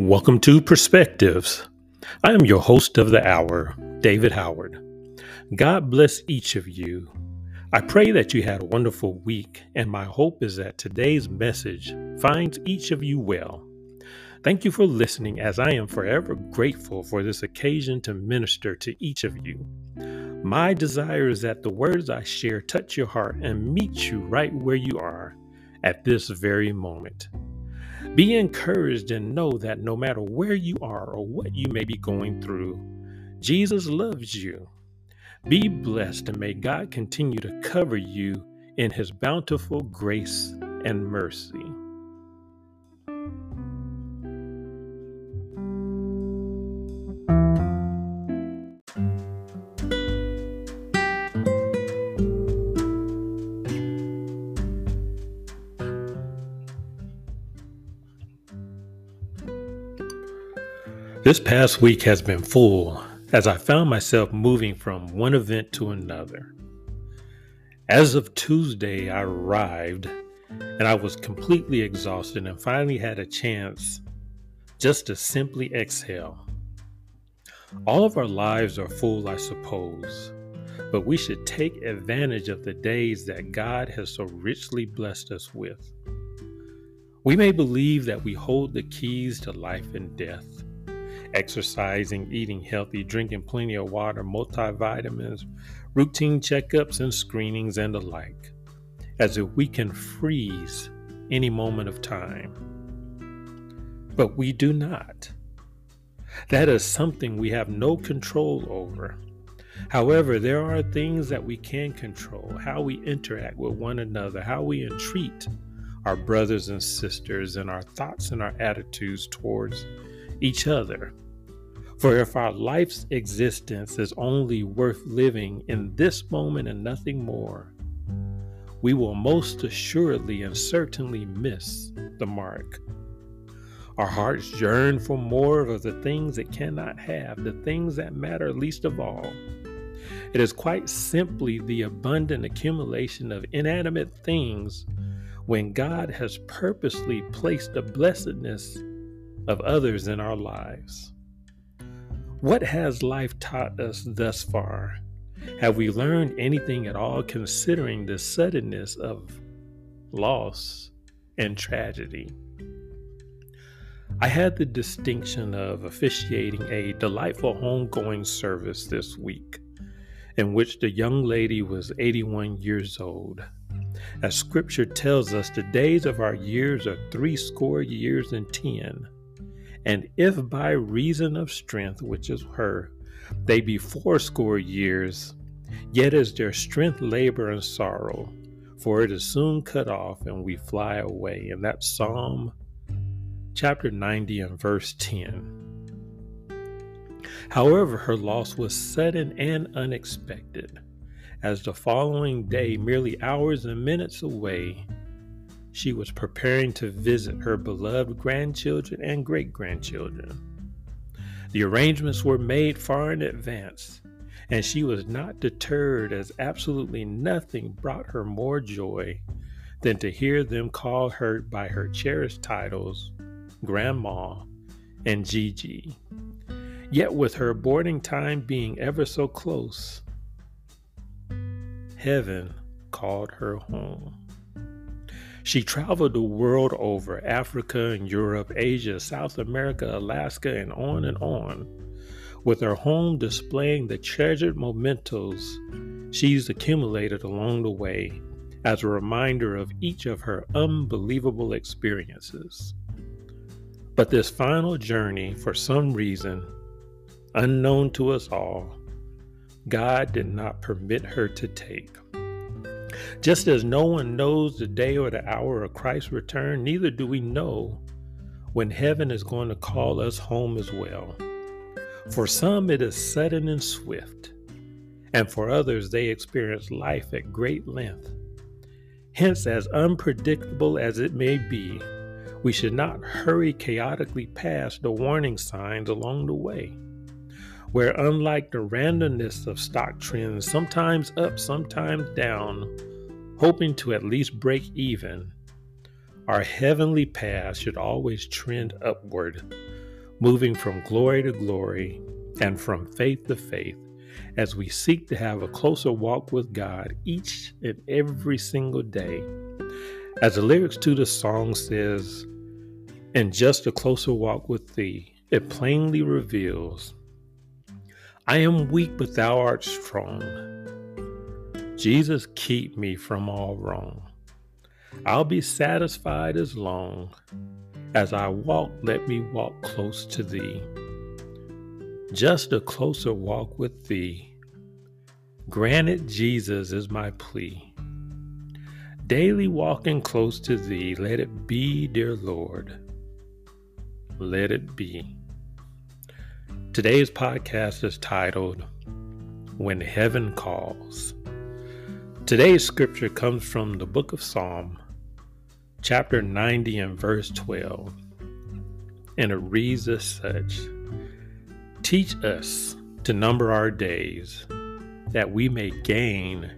Welcome to Perspectives. I am your host of the hour, David Howard. God bless each of you. I pray that you had a wonderful week, and my hope is that today's message finds each of you well. Thank you for listening, as I am forever grateful for this occasion to minister to each of you. My desire is that the words I share touch your heart and meet you right where you are at this very moment. Be encouraged and know that no matter where you are or what you may be going through, Jesus loves you. Be blessed and may God continue to cover you in his bountiful grace and mercy. This past week has been full as I found myself moving from one event to another. As of Tuesday, I arrived and I was completely exhausted and finally had a chance just to simply exhale. All of our lives are full, I suppose, but we should take advantage of the days that God has so richly blessed us with. We may believe that we hold the keys to life and death exercising, eating healthy, drinking plenty of water, multivitamins, routine checkups and screenings, and the like, as if we can freeze any moment of time. But we do not. That is something we have no control over. However, there are things that we can control how we interact with one another, how we entreat our brothers and sisters, and our thoughts and our attitudes towards each other. For if our life's existence is only worth living in this moment and nothing more, we will most assuredly and certainly miss the mark. Our hearts yearn for more of the things it cannot have, the things that matter least of all. It is quite simply the abundant accumulation of inanimate things when God has purposely placed the blessedness of others in our lives. What has life taught us thus far? Have we learned anything at all considering the suddenness of loss and tragedy? I had the distinction of officiating a delightful homegoing service this week, in which the young lady was 81 years old. As scripture tells us, the days of our years are three score years and ten. And if by reason of strength, which is her, they be fourscore years, yet is their strength labor and sorrow, for it is soon cut off and we fly away. And that's Psalm chapter 90 and verse 10. However, her loss was sudden and unexpected, as the following day, merely hours and minutes away, she was preparing to visit her beloved grandchildren and great grandchildren. The arrangements were made far in advance, and she was not deterred as absolutely nothing brought her more joy than to hear them call her by her cherished titles, Grandma and Gigi. Yet, with her boarding time being ever so close, heaven called her home. She traveled the world over Africa and Europe, Asia, South America, Alaska, and on and on, with her home displaying the treasured mementos she's accumulated along the way as a reminder of each of her unbelievable experiences. But this final journey, for some reason, unknown to us all, God did not permit her to take. Just as no one knows the day or the hour of Christ's return, neither do we know when heaven is going to call us home as well. For some, it is sudden and swift, and for others, they experience life at great length. Hence, as unpredictable as it may be, we should not hurry chaotically past the warning signs along the way. Where, unlike the randomness of stock trends, sometimes up, sometimes down, hoping to at least break even, our heavenly path should always trend upward, moving from glory to glory and from faith to faith as we seek to have a closer walk with God each and every single day. As the lyrics to the song says, and just a closer walk with thee, it plainly reveals I am weak, but thou art strong. Jesus, keep me from all wrong. I'll be satisfied as long as I walk, let me walk close to thee. Just a closer walk with thee. Granted, Jesus is my plea. Daily walking close to thee, let it be, dear Lord. Let it be. Today's podcast is titled When Heaven Calls. Today's scripture comes from the book of Psalm, chapter 90 and verse 12. And it reads as such Teach us to number our days, that we may gain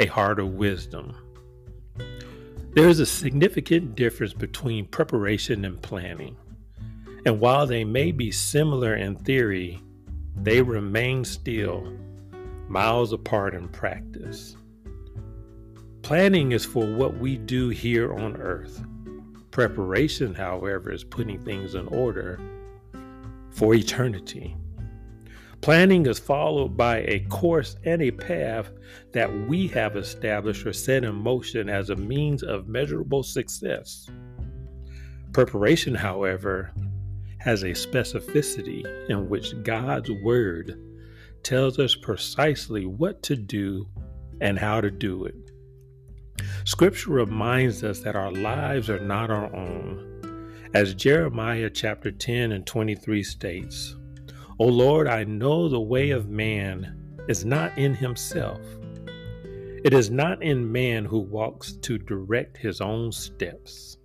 a heart of wisdom. There is a significant difference between preparation and planning. And while they may be similar in theory, they remain still miles apart in practice. Planning is for what we do here on earth. Preparation, however, is putting things in order for eternity. Planning is followed by a course and a path that we have established or set in motion as a means of measurable success. Preparation, however, has a specificity in which God's Word tells us precisely what to do and how to do it. Scripture reminds us that our lives are not our own. As Jeremiah chapter 10 and 23 states, O Lord, I know the way of man is not in himself. It is not in man who walks to direct his own steps.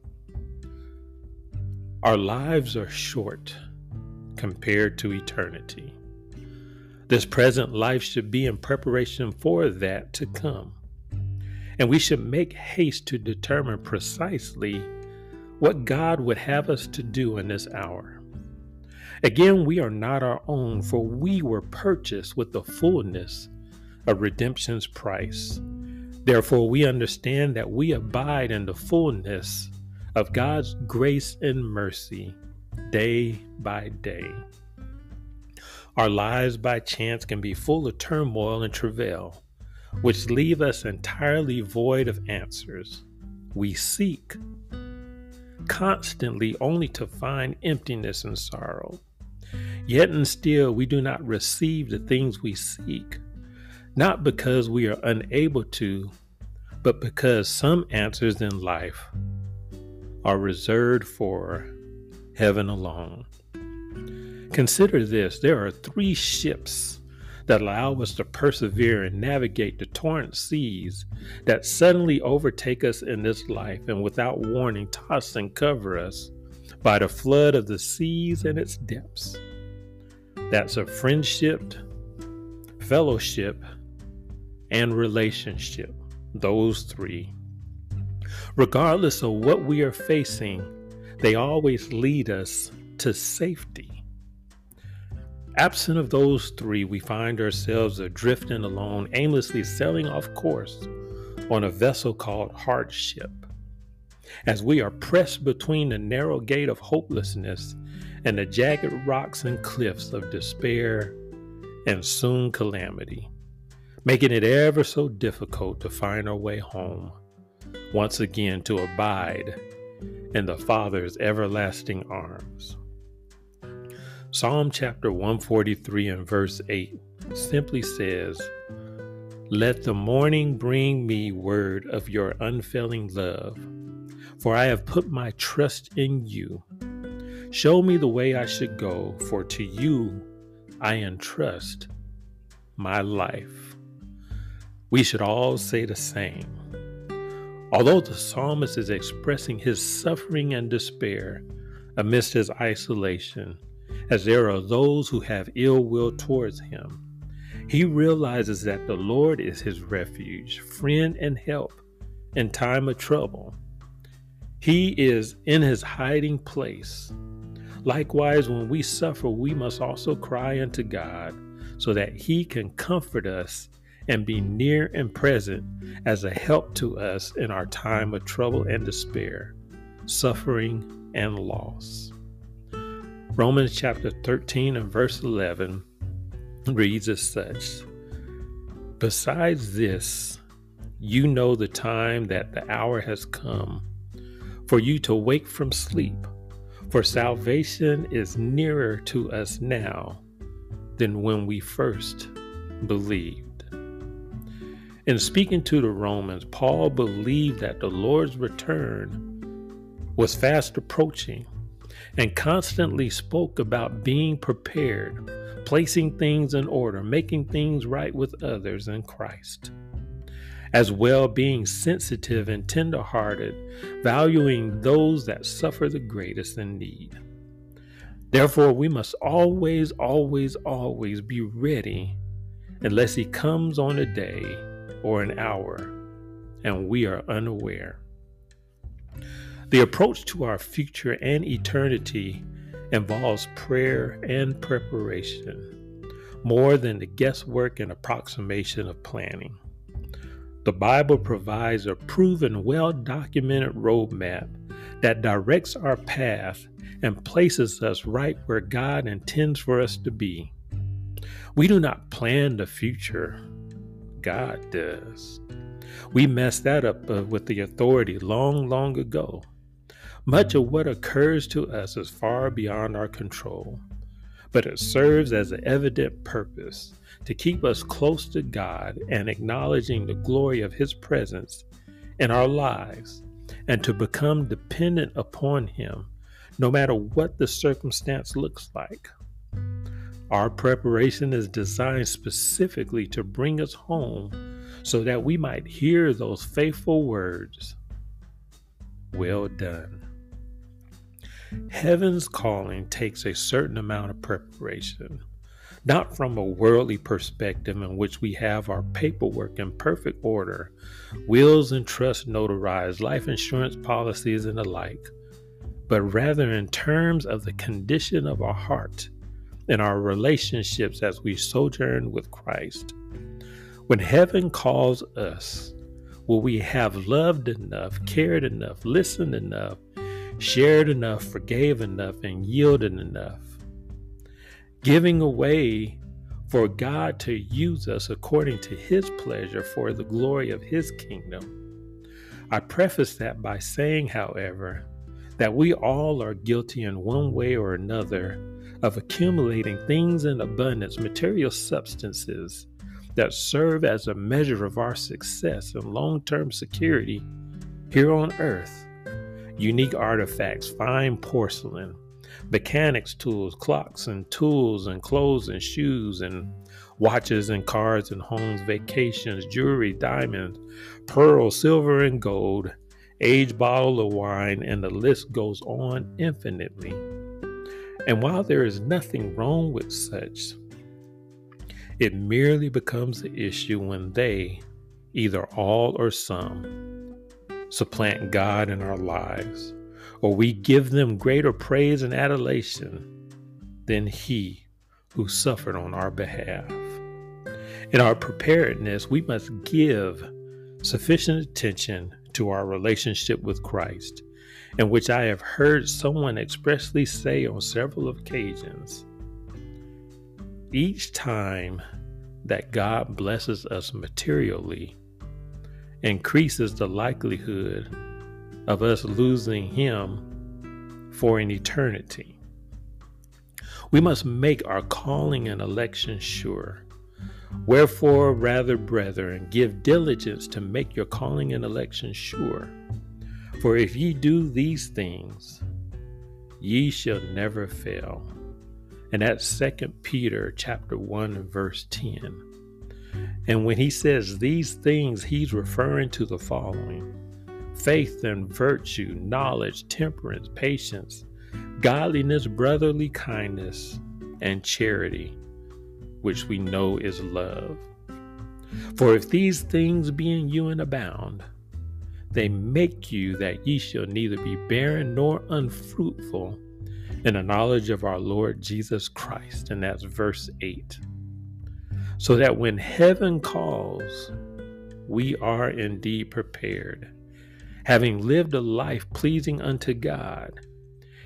Our lives are short compared to eternity. This present life should be in preparation for that to come. And we should make haste to determine precisely what God would have us to do in this hour. Again, we are not our own, for we were purchased with the fullness of redemption's price. Therefore, we understand that we abide in the fullness of God's grace and mercy day by day. Our lives by chance can be full of turmoil and travail, which leave us entirely void of answers. We seek constantly only to find emptiness and sorrow. Yet and still, we do not receive the things we seek, not because we are unable to, but because some answers in life are reserved for heaven alone. Consider this there are three ships that allow us to persevere and navigate the torrent seas that suddenly overtake us in this life and without warning toss and cover us by the flood of the seas and its depths. That's a friendship, fellowship, and relationship. Those three Regardless of what we are facing, they always lead us to safety. Absent of those three, we find ourselves drifting alone, aimlessly sailing off course on a vessel called hardship. As we are pressed between the narrow gate of hopelessness and the jagged rocks and cliffs of despair and soon calamity, making it ever so difficult to find our way home once again to abide in the Father's everlasting arms. Psalm chapter 143 and verse 8 simply says, Let the morning bring me word of your unfailing love, for I have put my trust in you. Show me the way I should go, for to you I entrust my life. We should all say the same. Although the psalmist is expressing his suffering and despair amidst his isolation, as there are those who have ill will towards him, he realizes that the Lord is his refuge, friend, and help in time of trouble. He is in his hiding place, Likewise, when we suffer, we must also cry unto God so that he can comfort us and be near and present as a help to us in our time of trouble and despair, suffering and loss. Romans chapter 13 and verse 11 reads as such Besides this, you know the time that the hour has come for you to wake from sleep, for salvation is nearer to us now than when we first believed. In speaking to the Romans, Paul believed that the Lord's return was fast approaching and constantly spoke about being prepared, placing things in order, making things right with others in Christ. As well, being sensitive and tenderhearted, valuing those that suffer the greatest in need. Therefore, we must always, always, always be ready unless He comes on a day or an hour and we are unaware. The approach to our future and eternity involves prayer and preparation, more than the guesswork and approximation of planning. The Bible provides a proven, well documented roadmap that directs our path and places us right where God intends for us to be. We do not plan the future, God does. We messed that up uh, with the authority long, long ago. Much of what occurs to us is far beyond our control, but it serves as an evident purpose to keep us close to God and acknowledging the glory of His presence in our lives and to become dependent upon Him no matter what the circumstance looks like. Our preparation is designed specifically to bring us home so that we might hear those faithful words Well done. Heaven's calling takes a certain amount of preparation, not from a worldly perspective in which we have our paperwork in perfect order, wills and trusts notarized, life insurance policies, and the like but rather in terms of the condition of our heart and our relationships as we sojourn with Christ. When heaven calls us, will we have loved enough, cared enough, listened enough, shared enough, forgave enough, and yielded enough? Giving away for God to use us according to His pleasure for the glory of His kingdom. I preface that by saying, however, that we all are guilty in one way or another of accumulating things in abundance, material substances that serve as a measure of our success and long term security here on earth. Unique artifacts, fine porcelain, mechanics tools, clocks and tools and clothes and shoes and watches and cars and homes, vacations, jewelry, diamonds, pearls, silver and gold, aged bottle of wine, and the list goes on infinitely. And while there is nothing wrong with such, it merely becomes an issue when they, either all or some, supplant God in our lives, or we give them greater praise and adulation than He who suffered on our behalf. In our preparedness, we must give sufficient attention to our relationship with Christ, in which I have heard someone expressly say on several occasions each time that God blesses us materially increases the likelihood of us losing Him for an eternity. We must make our calling and election sure Wherefore, rather, brethren, give diligence to make your calling and election sure. For if ye do these things, ye shall never fail. And that's Second Peter chapter 1 verse 10. And when he says these things, he's referring to the following faith and virtue, knowledge, temperance, patience, godliness, brotherly kindness, and charity which we know is love. For if these things be in you and abound, they make you that ye shall neither be barren nor unfruitful in the knowledge of our Lord Jesus Christ. And that's verse 8. So that when heaven calls, we are indeed prepared, having lived a life pleasing unto God.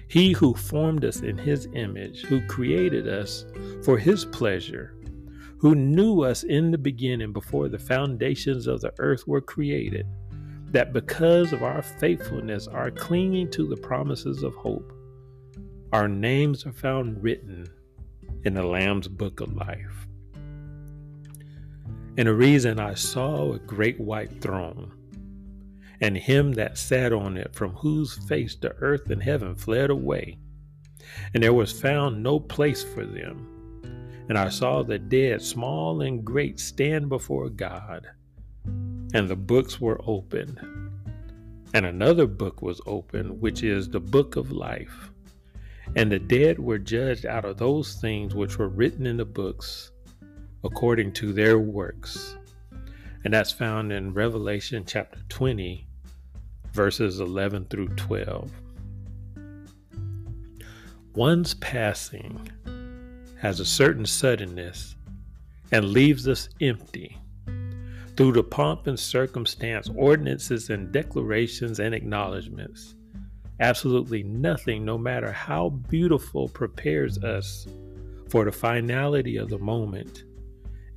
He who formed us in his image, who created us for his pleasure, who knew us in the beginning before the foundations of the earth were created, that because of our faithfulness, our clinging to the promises of hope, our names are found written in the Lamb's book of life. And the reason I saw a great white throne, and him that sat on it, from whose face the earth and heaven fled away, and there was found no place for them. And I saw the dead, small and great, stand before God, and the books were opened. And another book was opened, which is the book of life. And the dead were judged out of those things which were written in the books according to their works. And that's found in Revelation chapter 20, verses 11 through 12. One's passing has a certain suddenness and leaves us empty. Through the pomp and circumstance, ordinances and declarations and acknowledgments, Absolutely nothing, no matter how beautiful, prepares us for the finality of the moment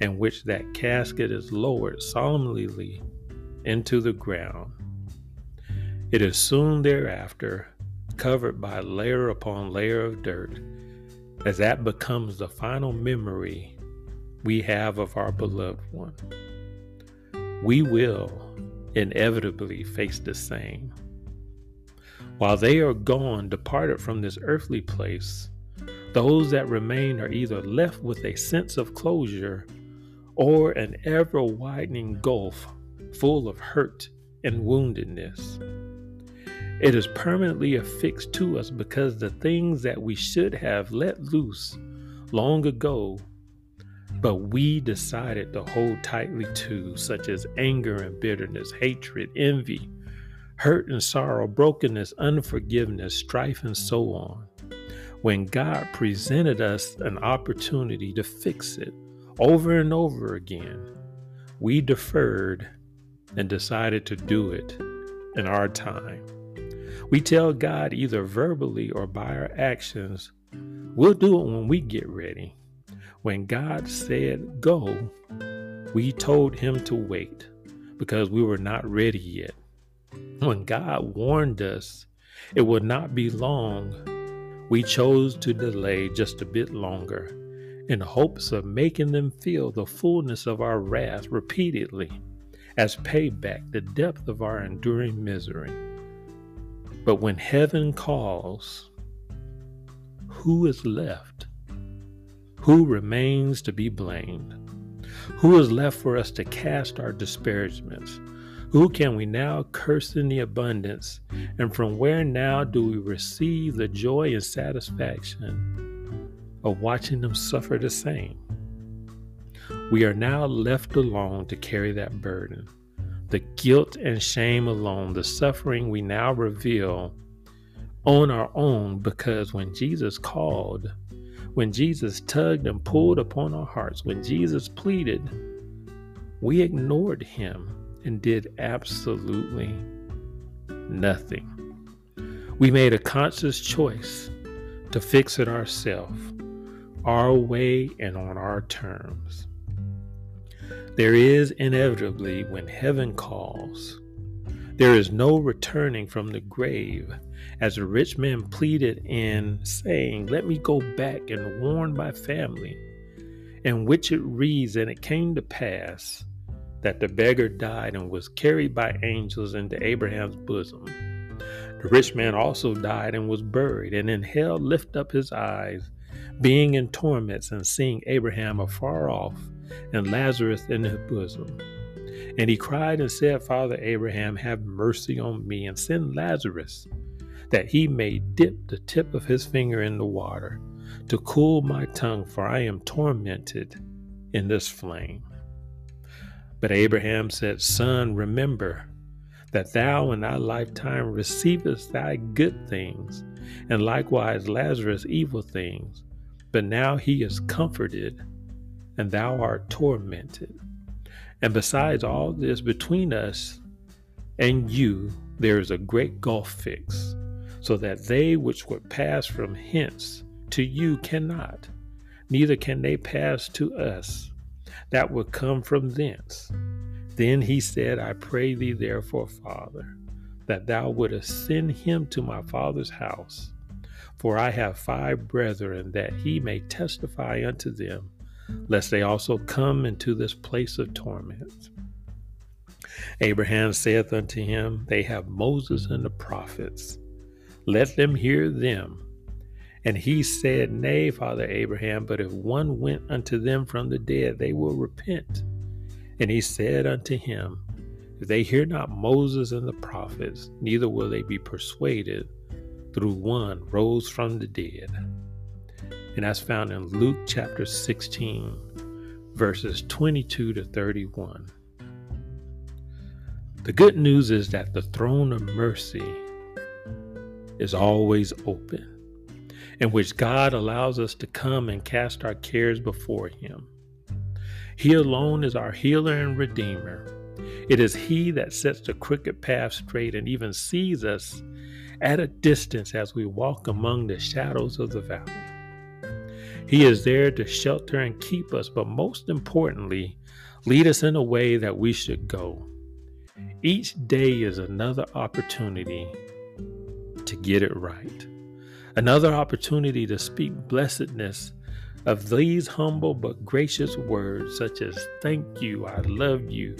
in which that casket is lowered solemnly into the ground. It is soon thereafter covered by layer upon layer of dirt, as that becomes the final memory we have of our beloved one. We will inevitably face the same. While they are gone, departed from this earthly place, those that remain are either left with a sense of closure or an ever widening gulf full of hurt and woundedness. It is permanently affixed to us because the things that we should have let loose long ago, but we decided to hold tightly to, such as anger and bitterness, hatred, envy, hurt and sorrow, brokenness, unforgiveness, strife, and so on. When God presented us an opportunity to fix it over and over again, we deferred and decided to do it in our time. We tell God either verbally or by our actions, we'll do it when we get ready. When God said go, we told him to wait because we were not ready yet. When God warned us it would not be long, we chose to delay just a bit longer in hopes of making them feel the fullness of our wrath repeatedly as payback the depth of our enduring misery. But when heaven calls, who is left? Who remains to be blamed? Who is left for us to cast our disparagements? Who can we now curse in the abundance? And from where now do we receive the joy and satisfaction of watching them suffer the same? We are now left alone to carry that burden. The guilt and shame alone, the suffering we now reveal on our own because when Jesus called, when Jesus tugged and pulled upon our hearts, when Jesus pleaded, we ignored him and did absolutely nothing. We made a conscious choice to fix it ourselves, our way and on our terms. There is inevitably, when heaven calls, there is no returning from the grave, as the rich man pleaded in saying, Let me go back and warn my family. In which it reads, And it came to pass that the beggar died and was carried by angels into Abraham's bosom. The rich man also died and was buried, and in hell lift up his eyes, being in torments and seeing Abraham afar off and Lazarus in his bosom. And he cried and said, Father Abraham, have mercy on me and send Lazarus, that he may dip the tip of his finger in the water to cool my tongue, for I am tormented in this flame. But Abraham said, Son, remember that thou in thy lifetime receivest thy good things, and likewise Lazarus evil things. But now he is comforted, and thou art tormented. And besides all this, between us and you there is a great gulf fixed, so that they which would pass from hence to you cannot, neither can they pass to us that would come from thence. Then he said, I pray thee, therefore, Father, that thou wouldest send him to my father's house. For I have five brethren, that he may testify unto them, lest they also come into this place of torment. Abraham saith unto him, They have Moses and the prophets. Let them hear them. And he said, Nay, Father Abraham, but if one went unto them from the dead, they will repent. And he said unto him, If they hear not Moses and the prophets, neither will they be persuaded through one rose from the dead. And that's found in Luke chapter 16, verses 22 to 31. The good news is that the throne of mercy is always open, in which God allows us to come and cast our cares before Him. He alone is our healer and redeemer. It is He that sets the crooked path straight and even sees us at a distance as we walk among the shadows of the valley. He is there to shelter and keep us, but most importantly, lead us in a way that we should go. Each day is another opportunity to get it right, another opportunity to speak blessedness of these humble but gracious words, such as Thank you, I love you,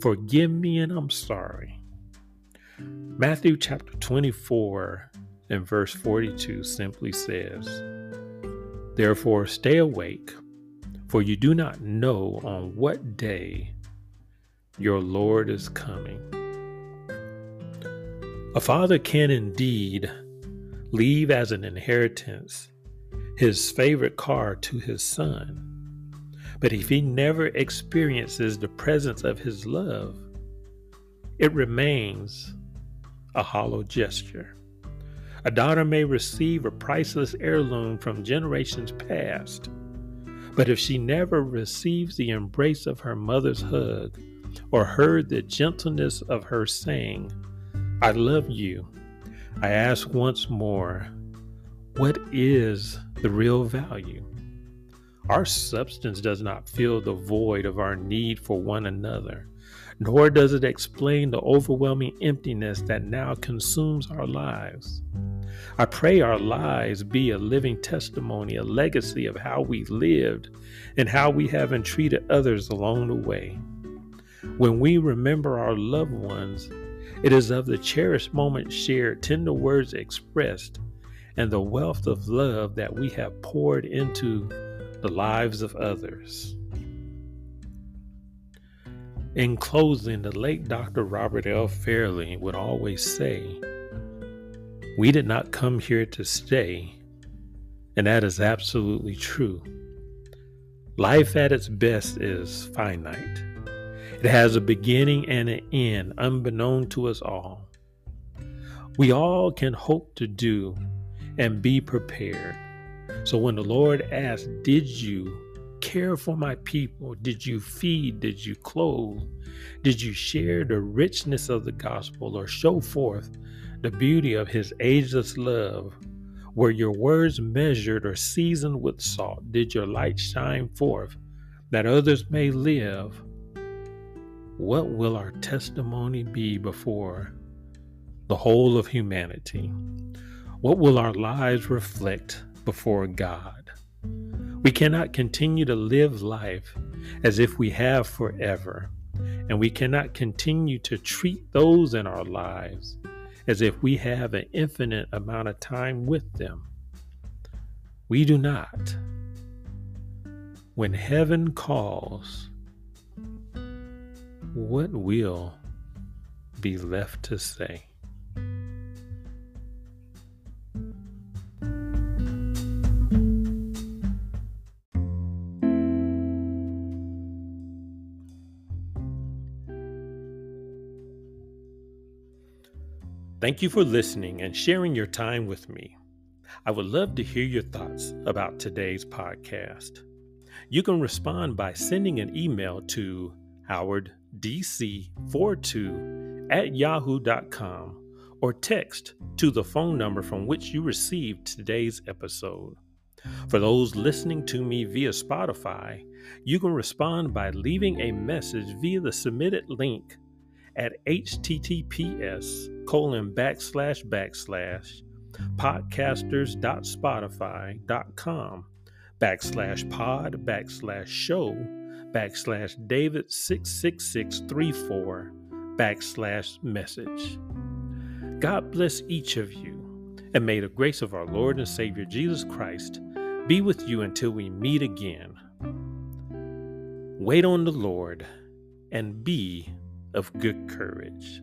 forgive me, and I'm sorry. Matthew chapter 24 and verse 42 simply says, Therefore stay awake, for you do not know on what day your Lord is coming. A father can indeed leave as an inheritance his favorite car to his son. But if he never experiences the presence of his love, it remains a hollow gesture. A daughter may receive a priceless heirloom from generations past, but if she never receives the embrace of her mother's hug, or heard the gentleness of her saying, I love you, I ask once more, what is the real value? Our substance does not fill the void of our need for one another, nor does it explain the overwhelming emptiness that now consumes our lives. I pray our lives be a living testimony, a legacy of how we lived and how we have entreated others along the way. When we remember our loved ones, it is of the cherished moments shared, tender words expressed, and the wealth of love that we have poured into the lives of others. In closing, the late Dr. Robert L. Fairley would always say, We did not come here to stay, and that is absolutely true. Life at its best is finite. It has a beginning and an end, unbeknown to us all. We all can hope to do and be prepared. So when the Lord asks, Did you care for my people? Did you feed? Did you clothe? Did you share the richness of the gospel or show forth the beauty of his ageless love? Were your words measured or seasoned with salt? Did your light shine forth that others may live what will our testimony be before the whole of humanity? What will our lives reflect before God? We cannot continue to live life as if we have forever, and we cannot continue to treat those in our lives as if we have an infinite amount of time with them. We do not. When heaven calls, what will be left to say? Thank you for listening and sharing your time with me. I would love to hear your thoughts about today's podcast. You can respond by sending an email to howarddc42 at yahoo.com or text to the phone number from which you received today's episode. For those listening to me via Spotify, you can respond by leaving a message via the submitted link at https colon backslash backslash podcasters.spotify.com backslash pod backslash show backslash david 66634 backslash message. God bless each of you, and may the grace of our Lord and Savior Jesus Christ be with you until we meet again. Wait on the Lord and be of good courage.